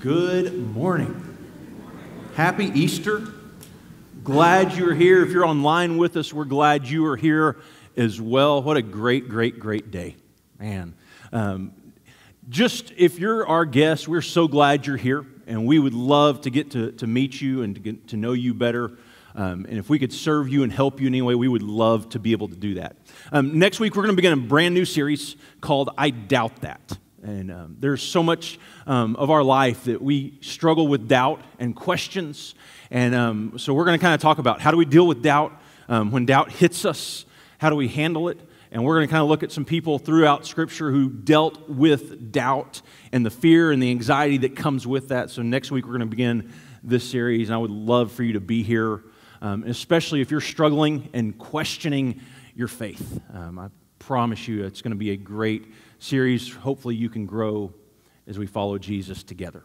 Good morning. Happy Easter. Glad you're here. If you're online with us, we're glad you are here as well. What a great, great, great day. Man. Um, just if you're our guest, we're so glad you're here, and we would love to get to, to meet you and to get to know you better. Um, and if we could serve you and help you in any way, we would love to be able to do that. Um, next week, we're going to begin a brand new series called I Doubt That. And um, there's so much um, of our life that we struggle with doubt and questions. And um, so we're going to kind of talk about how do we deal with doubt um, when doubt hits us? How do we handle it? And we're going to kind of look at some people throughout Scripture who dealt with doubt and the fear and the anxiety that comes with that. So next week, we're going to begin this series. And I would love for you to be here, um, especially if you're struggling and questioning your faith. Um, I promise you, it's going to be a great series. Hopefully, you can grow as we follow Jesus together.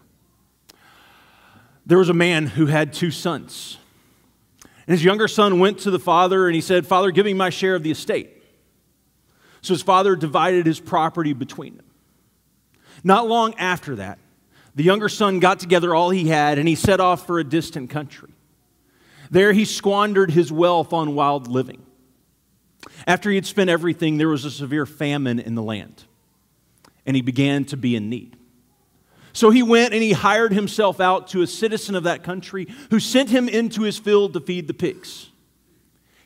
There was a man who had two sons. And his younger son went to the father and he said, Father, give me my share of the estate. So his father divided his property between them. Not long after that, the younger son got together all he had and he set off for a distant country. There he squandered his wealth on wild living. After he had spent everything, there was a severe famine in the land and he began to be in need. So he went and he hired himself out to a citizen of that country who sent him into his field to feed the pigs.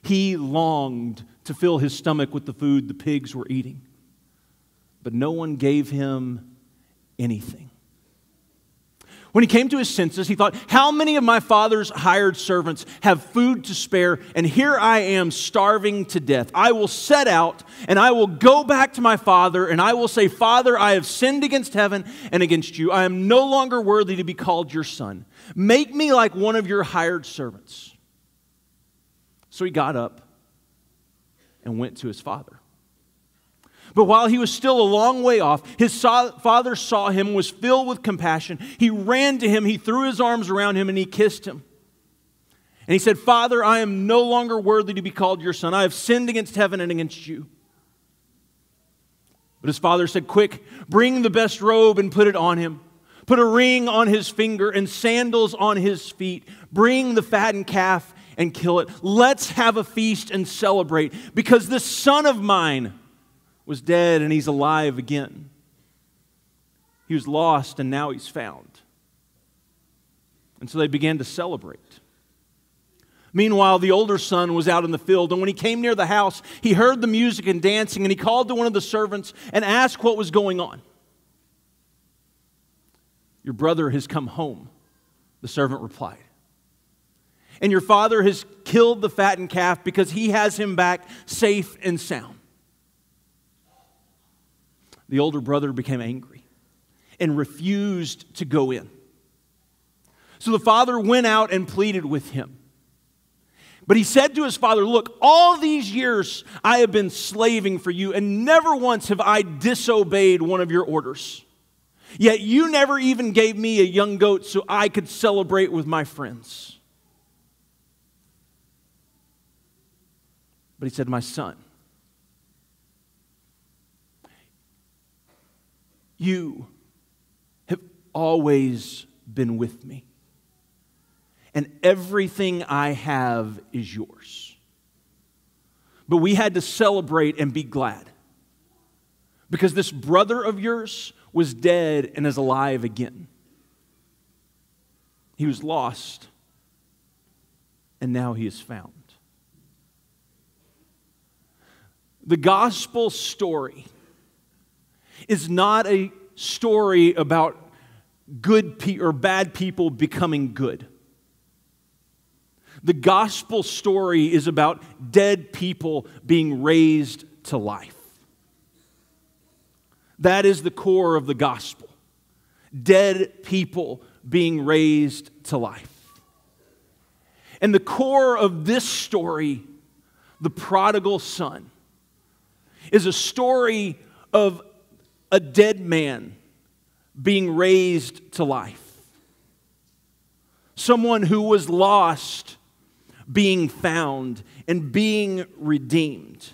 He longed to fill his stomach with the food the pigs were eating, but no one gave him anything. When he came to his senses, he thought, How many of my father's hired servants have food to spare? And here I am starving to death. I will set out and I will go back to my father and I will say, Father, I have sinned against heaven and against you. I am no longer worthy to be called your son. Make me like one of your hired servants. So he got up and went to his father. But while he was still a long way off, his father saw him, was filled with compassion. He ran to him, he threw his arms around him, and he kissed him. And he said, Father, I am no longer worthy to be called your son. I have sinned against heaven and against you. But his father said, Quick, bring the best robe and put it on him. Put a ring on his finger and sandals on his feet. Bring the fattened calf and kill it. Let's have a feast and celebrate because this son of mine was dead and he's alive again. He was lost and now he's found. And so they began to celebrate. Meanwhile, the older son was out in the field, and when he came near the house, he heard the music and dancing, and he called to one of the servants and asked what was going on. Your brother has come home, the servant replied. And your father has killed the fattened calf because he has him back safe and sound the older brother became angry and refused to go in. So the father went out and pleaded with him. But he said to his father, Look, all these years I have been slaving for you, and never once have I disobeyed one of your orders. Yet you never even gave me a young goat so I could celebrate with my friends. But he said, My son, You have always been with me, and everything I have is yours. But we had to celebrate and be glad because this brother of yours was dead and is alive again. He was lost, and now he is found. The gospel story is not a story about good pe- or bad people becoming good. The gospel story is about dead people being raised to life. That is the core of the gospel. Dead people being raised to life. And the core of this story, the prodigal son, is a story of a dead man being raised to life, someone who was lost being found and being redeemed.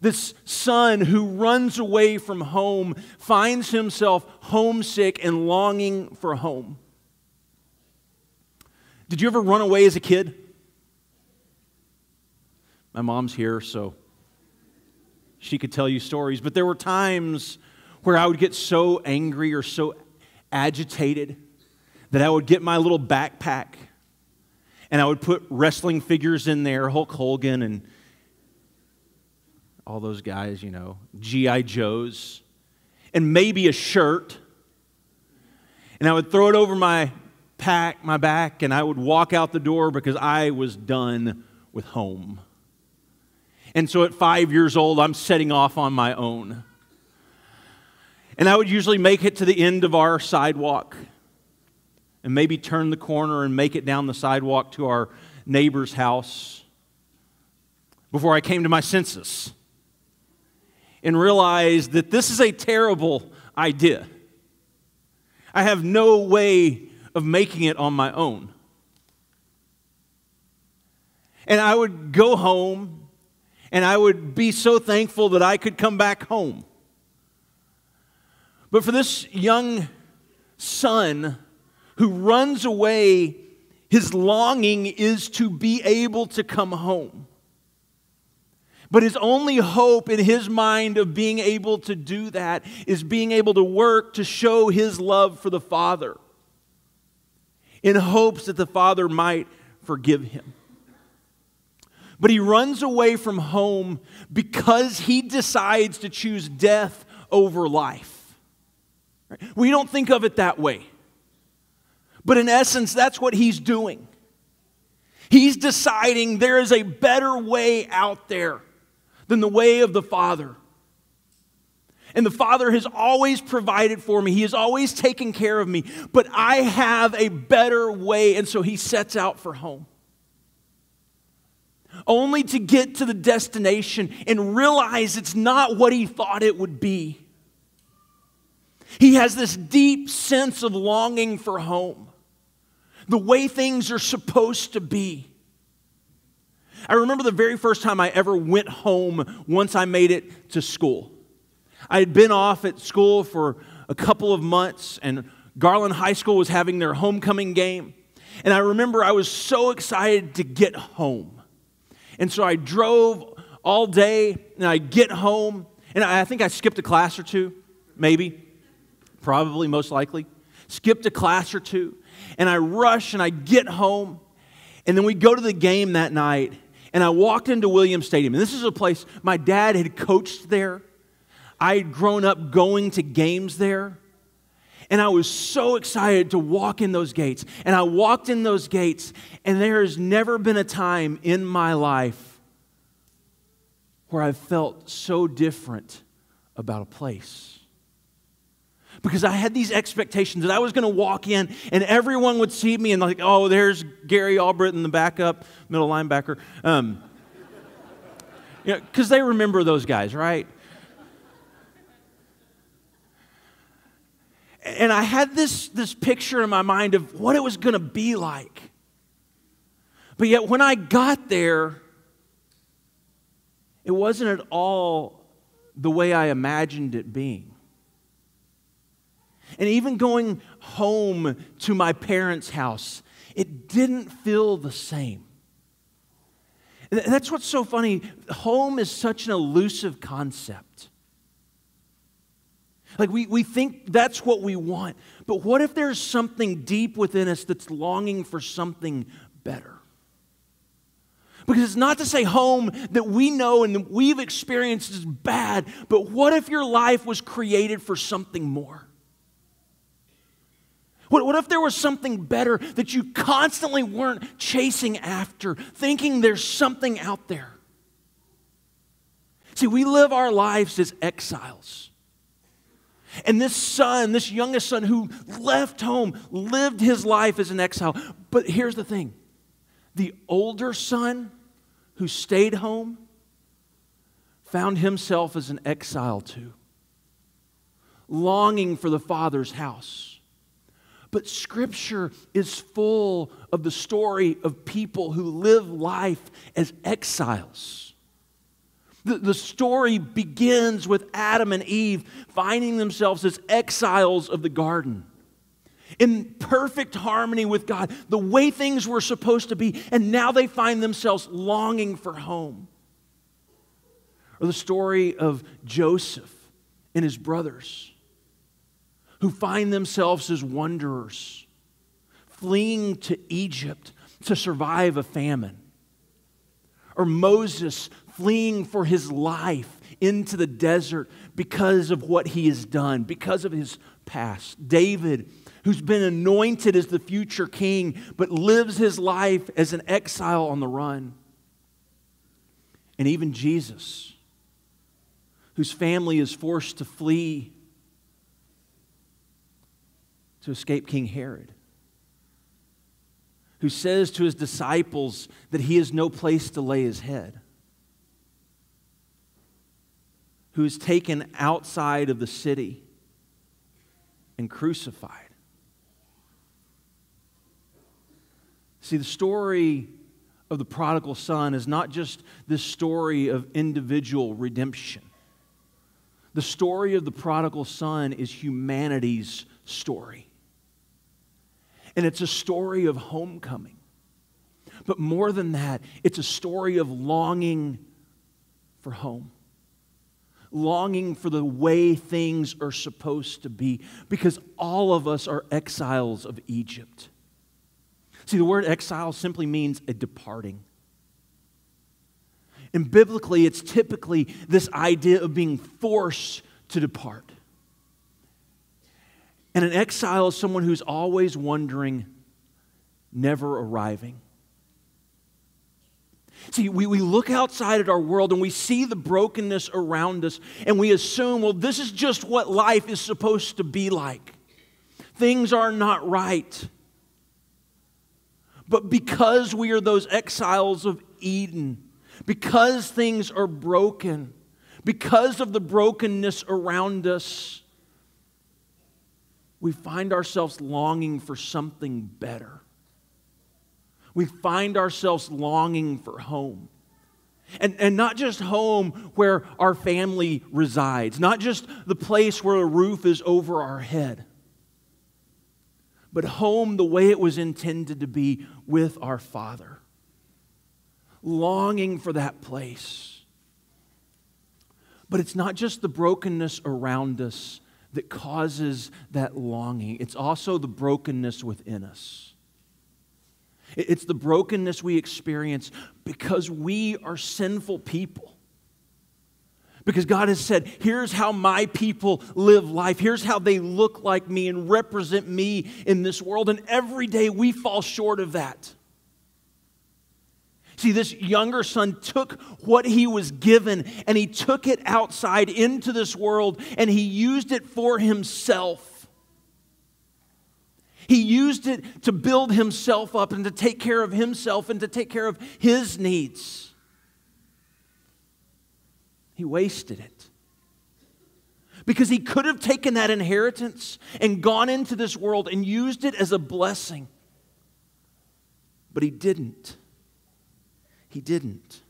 This son who runs away from home finds himself homesick and longing for home. Did you ever run away as a kid? My mom's here, so she could tell you stories, but there were times where I would get so angry or so agitated that I would get my little backpack and I would put wrestling figures in there, Hulk Hogan and all those guys, you know, G.I. Joes, and maybe a shirt. And I would throw it over my pack, my back, and I would walk out the door because I was done with home. And so at five years old, I'm setting off on my own. And I would usually make it to the end of our sidewalk and maybe turn the corner and make it down the sidewalk to our neighbor's house before I came to my senses and realized that this is a terrible idea. I have no way of making it on my own. And I would go home and I would be so thankful that I could come back home. But for this young son who runs away, his longing is to be able to come home. But his only hope in his mind of being able to do that is being able to work to show his love for the Father in hopes that the Father might forgive him. But he runs away from home because he decides to choose death over life. We don't think of it that way. But in essence, that's what he's doing. He's deciding there is a better way out there than the way of the Father. And the Father has always provided for me. He has always taken care of me. But I have a better way. And so he sets out for home. Only to get to the destination and realize it's not what he thought it would be. He has this deep sense of longing for home the way things are supposed to be. I remember the very first time I ever went home once I made it to school. I had been off at school for a couple of months, and Garland High School was having their homecoming game. And I remember I was so excited to get home. And so I drove all day, and I get home, and I think I skipped a class or two, maybe, probably, most likely. Skipped a class or two and I rush and I get home. And then we go to the game that night, and I walked into Williams Stadium. And this is a place my dad had coached there. I had grown up going to games there. And I was so excited to walk in those gates. And I walked in those gates, and there has never been a time in my life where I've felt so different about a place because I had these expectations that I was going to walk in and everyone would see me and like, oh, there's Gary Albritton, the backup middle linebacker. Um, you know, because they remember those guys, right? And I had this, this picture in my mind of what it was going to be like. But yet, when I got there, it wasn't at all the way I imagined it being. And even going home to my parents' house, it didn't feel the same. that's what's so funny. Home is such an elusive concept. Like we, we think that's what we want. But what if there's something deep within us that's longing for something better? Because it's not to say home that we know and we've experienced is bad, but what if your life was created for something more? What, what if there was something better that you constantly weren't chasing after, thinking there's something out there? See, we live our lives as exiles. And this son, this youngest son who left home, lived his life as an exile. But here's the thing the older son who stayed home found himself as an exile too, longing for the father's house but Scripture is full of the story of people who live life as exiles. The, the story begins with Adam and Eve finding themselves as exiles of the garden in perfect harmony with God, the way things were supposed to be, and now they find themselves longing for home. Or the story of Joseph and his brothers who find themselves as wanderers, fleeing to Egypt to survive a famine. Or Moses fleeing for his life into the desert because of what he has done, because of his past. David who's been anointed as the future king, but lives his life as an exile on the run. And even Jesus, whose family is forced to flee to escape King Herod, who says to his disciples that he has no place to lay his head, who is taken outside of the city and crucified. See, the story of the prodigal son is not just this story of individual redemption. The story of the prodigal son is humanity's story. And it's a story of homecoming. But more than that, it's a story of longing for home. Longing for the way things are supposed to be. Because all of us are exiles of Egypt. See, the word exile simply means a departing. And biblically, it's typically this idea of being forced to depart. And an exile is someone who's always wondering, never arriving. See, we, we look outside at our world and we see the brokenness around us, and we assume, well, this is just what life is supposed to be like. Things are not right. But because we are those exiles of Eden, because things are broken, because of the brokenness around us, we find ourselves longing for something better. We find ourselves longing for home. And, and not just home where our family resides, not just the place where a roof is over our head but home the way it was intended to be with our Father. Longing for that place. But it's not just the brokenness around us that causes that longing, it's also the brokenness within us. It's the brokenness we experience because we are sinful people. Because God has said, here's how my people live life. Here's how they look like me and represent me in this world. And every day we fall short of that. See, this younger son took what he was given and he took it outside into this world and he used it for himself. He used it to build himself up and to take care of himself and to take care of his needs. He wasted it. Because he could have taken that inheritance and gone into this world and used it as a blessing. But he didn't. He didn't.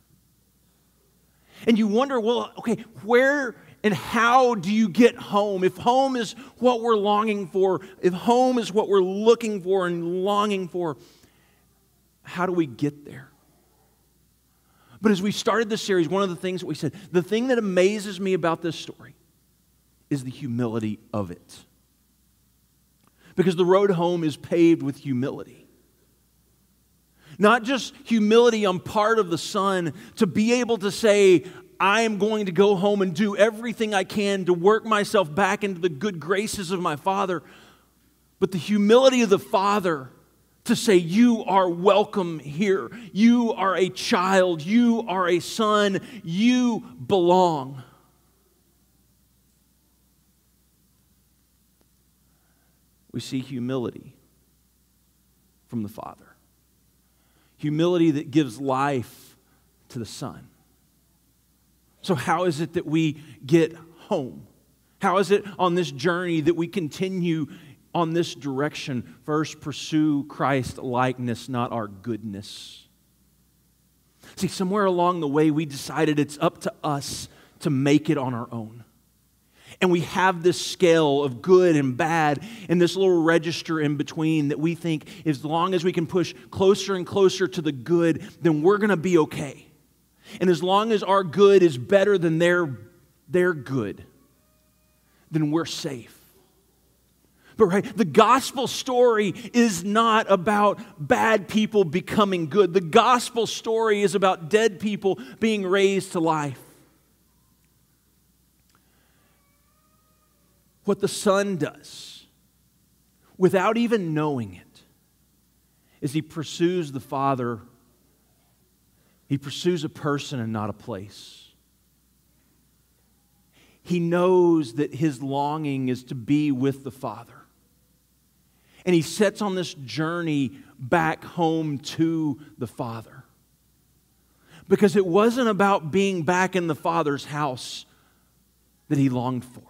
And you wonder, well, okay, where and how do you get home? If home is what we're longing for, if home is what we're looking for and longing for, how do we get there? But as we started this series, one of the things that we said, the thing that amazes me about this story is the humility of it. Because the road home is paved with humility. Not just humility on part of the son to be able to say, I am going to go home and do everything I can to work myself back into the good graces of my father, but the humility of the father to say, You are welcome here. You are a child. You are a son. You belong. We see humility from the Father, humility that gives life to the Son. So, how is it that we get home? How is it on this journey that we continue on this direction, first pursue Christ likeness, not our goodness. See, somewhere along the way, we decided it's up to us to make it on our own. And we have this scale of good and bad and this little register in between that we think as long as we can push closer and closer to the good, then we're going to be okay. And as long as our good is better than their, their good, then we're safe. But right, the gospel story is not about bad people becoming good. The gospel story is about dead people being raised to life. What the Son does, without even knowing it, is he pursues the Father. He pursues a person and not a place. He knows that his longing is to be with the Father and he sets on this journey back home to the Father. Because it wasn't about being back in the Father's house that he longed for,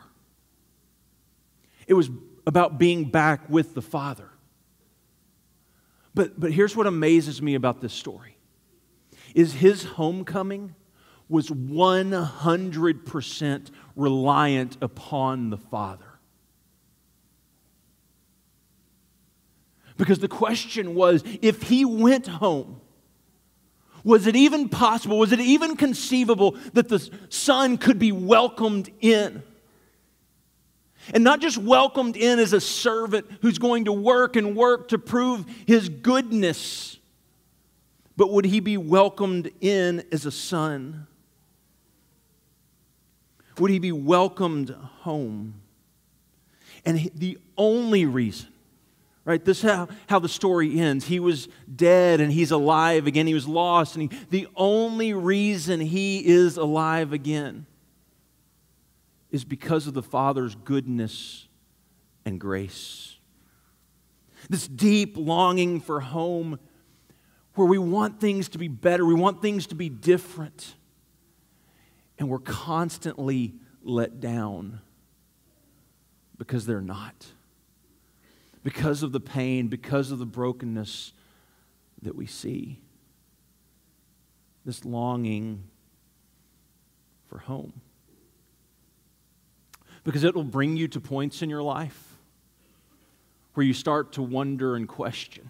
it was about being back with the Father. But, but here's what amazes me about this story is his homecoming was 100% reliant upon the Father. Because the question was if he went home, was it even possible, was it even conceivable that the son could be welcomed in? And not just welcomed in as a servant who's going to work and work to prove his goodness, but would he be welcomed in as a son? Would he be welcomed home? And the only reason right this is how, how the story ends he was dead and he's alive again he was lost and he, the only reason he is alive again is because of the father's goodness and grace this deep longing for home where we want things to be better we want things to be different and we're constantly let down because they're not because of the pain, because of the brokenness that we see. This longing for home. Because it will bring you to points in your life where you start to wonder and question.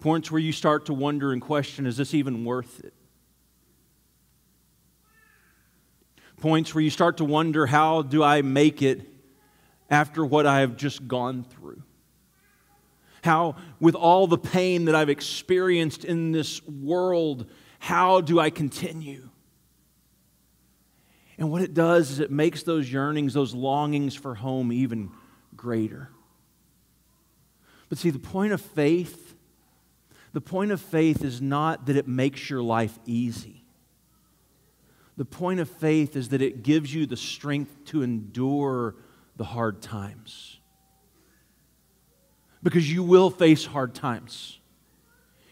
Points where you start to wonder and question is this even worth it? Points where you start to wonder how do I make it after what I have just gone through. How, with all the pain that I've experienced in this world, how do I continue? And what it does is it makes those yearnings, those longings for home even greater. But see, the point of faith, the point of faith is not that it makes your life easy. The point of faith is that it gives you the strength to endure the hard times. Because you will face hard times.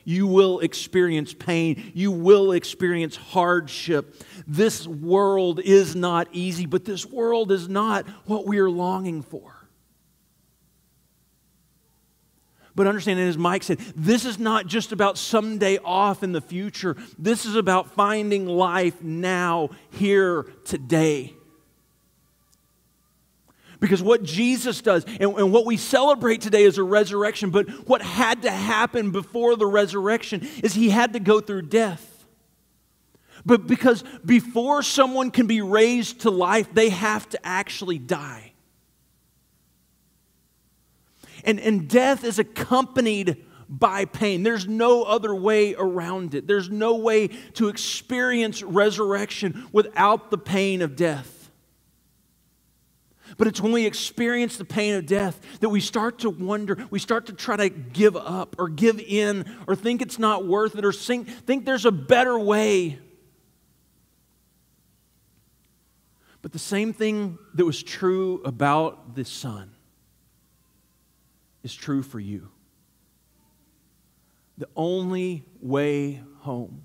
You will experience pain. You will experience hardship. This world is not easy, but this world is not what we are longing for. But understand, as Mike said, this is not just about someday off in the future. This is about finding life now, here, today. Because what Jesus does and, and, what we celebrate today is a resurrection, but what had to happen before the resurrection is he had to go through death. But because before someone can be raised to life, they have to actually die. And, and death is accompanied by pain. There's no other way around it. There's no way to experience resurrection without the pain of death. But it's when we experience the pain of death that we start to wonder, we start to try to give up or give in or think it's not worth it or think, think there's a better way. But the same thing that was true about the Son is true for you. The only way home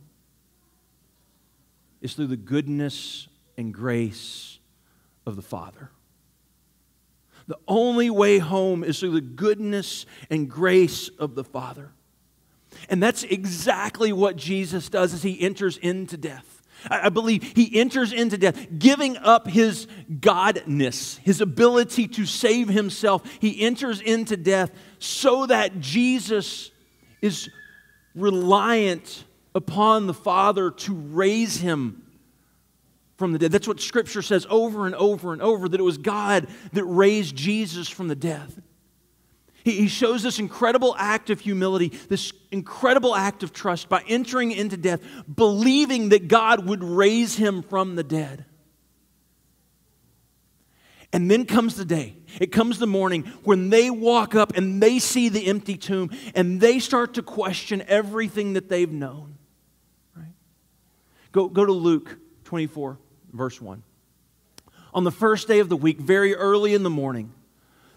is through the goodness and grace of the Father. The only way home is through the goodness and grace of the Father. And that's exactly what Jesus does as he enters into death. I believe he enters into death, giving up his godness, his ability to save himself. He enters into death so that Jesus is reliant upon the Father to raise him from the dead. That's what Scripture says over and over and over that it was God that raised Jesus from the dead. He shows this incredible act of humility, this incredible act of trust by entering into death, believing that God would raise him from the dead. And then comes the day. It comes the morning when they walk up and they see the empty tomb and they start to question everything that they've known. Right? Go, go to Luke 24, verse 1. On the first day of the week, very early in the morning,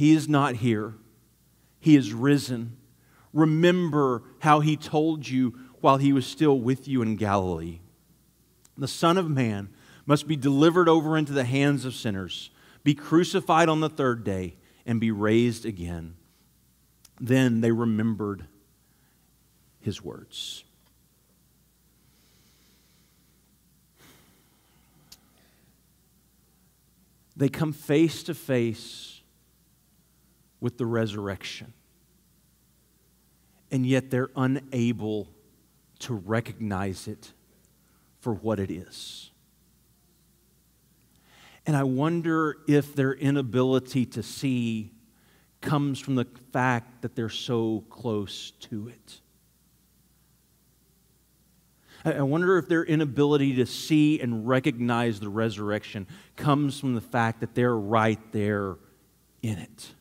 He is not here, He is risen. Remember how He told you while He was still with you in Galilee. The Son of Man must be delivered over into the hands of sinners, be crucified on the third day, and be raised again. Then they remembered His words. They come face to face with the resurrection. And yet they're unable to recognize it for what it is. And I wonder if their inability to see comes from the fact that they're so close to it. I wonder if their inability to see and recognize the resurrection comes from the fact that they're right there in it.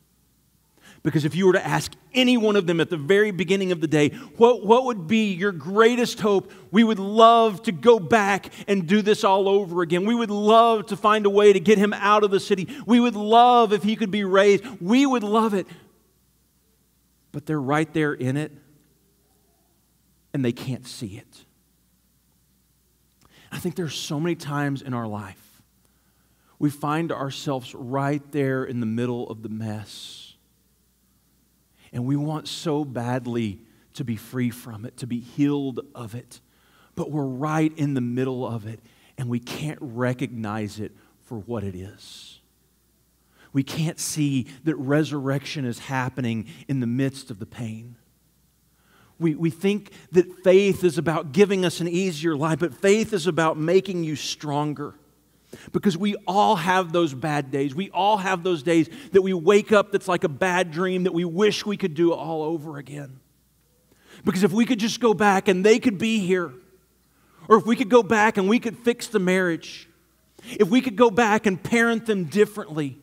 Because if you were to ask any one of them at the very beginning of the day, what, what would be your greatest hope? We would love to go back and do this all over again. We would love to find a way to get him out of the city. We would love if he could be raised. We would love it. But they're right there in it, and they can't see it. I think there's so many times in our life we find ourselves right there in the middle of the mess and we want so badly to be free from it, to be healed of it. But we're right in the middle of it, and we can't recognize it for what it is. We can't see that resurrection is happening in the midst of the pain. We, we think that faith is about giving us an easier life, but faith is about making you stronger. Because we all have those bad days. We all have those days that we wake up that's like a bad dream that we wish we could do all over again. Because if we could just go back and they could be here, or if we could go back and we could fix the marriage, if we could go back and parent them differently,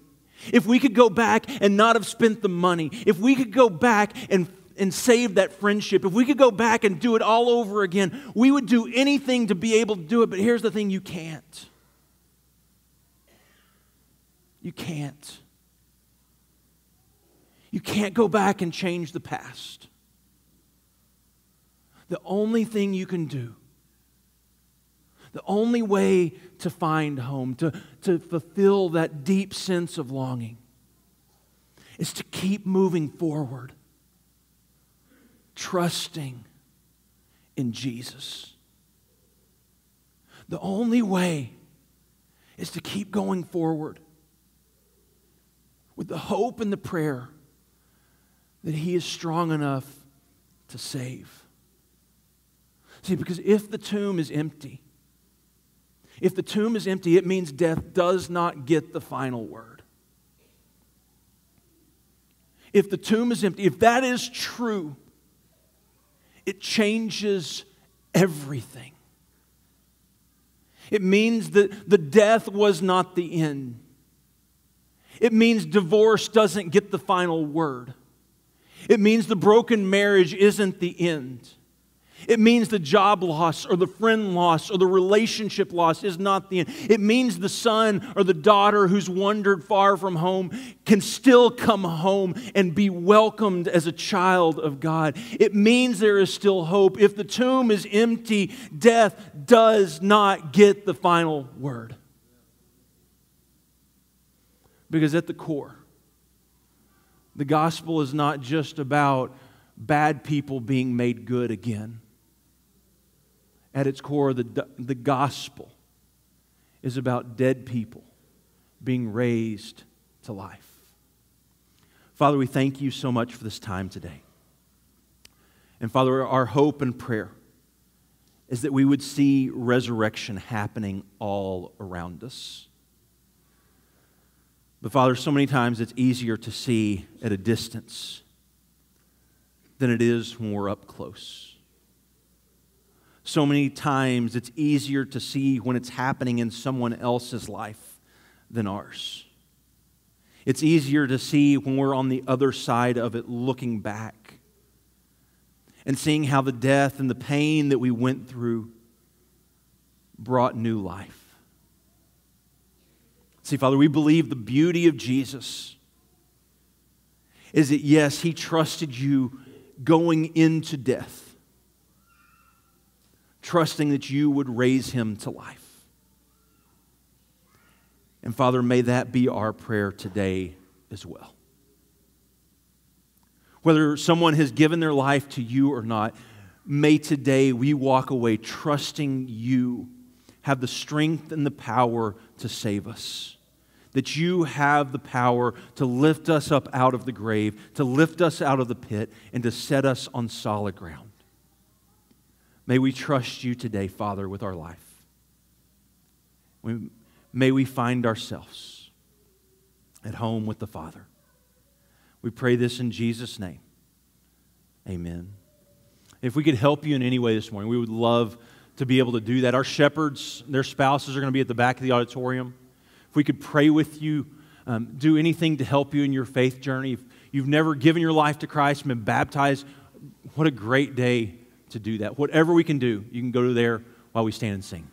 if we could go back and not have spent the money, if we could go back and and save that friendship, if we could go back and do it all over again, we would do anything to be able to do it. But here's the thing you can't. You can't. You can't go back and change the past. The only thing you can do, the only way to find home, to, to fulfill that deep sense of longing, is to keep moving forward, trusting in Jesus. The only way is to keep going forward with the hope and the prayer that He is strong enough to save. See, because if the tomb is empty, if the tomb is empty, it means death does not get the final word. If the tomb is empty, if that is true, it changes everything. It means that the death was not the end. It means divorce doesn't get the final word. It means the broken marriage isn't the end. It means the job loss or the friend loss or the relationship loss is not the end. It means the son or the daughter who's wandered far from home can still come home and be welcomed as a child of God. It means there is still hope. If the tomb is empty, death does not get the final word. Because at the core, the gospel is not just about bad people being made good again at its core, the, the gospel is about dead people being raised to life. Father, we thank you so much for this time today. And Father, our hope and prayer is that we would see resurrection happening all around us. But Father, so many times it's easier to see at a distance than it is when we're up close so many times it's easier to see when it's happening in someone else's life than ours. It's easier to see when we're on the other side of it looking back and seeing how the death and the pain that we went through brought new life. See, Father, we believe the beauty of Jesus is that, yes, He trusted you going into death trusting that you would raise him to life. And Father, may that be our prayer today as well. Whether someone has given their life to you or not, may today we walk away trusting you have the strength and the power to save us. That you have the power to lift us up out of the grave, to lift us out of the pit, and to set us on solid ground. May we trust you today, Father, with our life. We, may we find ourselves at home with the Father. We pray this in Jesus' name. Amen. If we could help you in any way this morning, we would love to be able to do that. Our shepherds, their spouses are going to be at the back of the auditorium. We could pray with you, um, do anything to help you in your faith journey. If you've never given your life to Christ, been baptized, what a great day to do that. Whatever we can do, you can go to there while we stand and sing.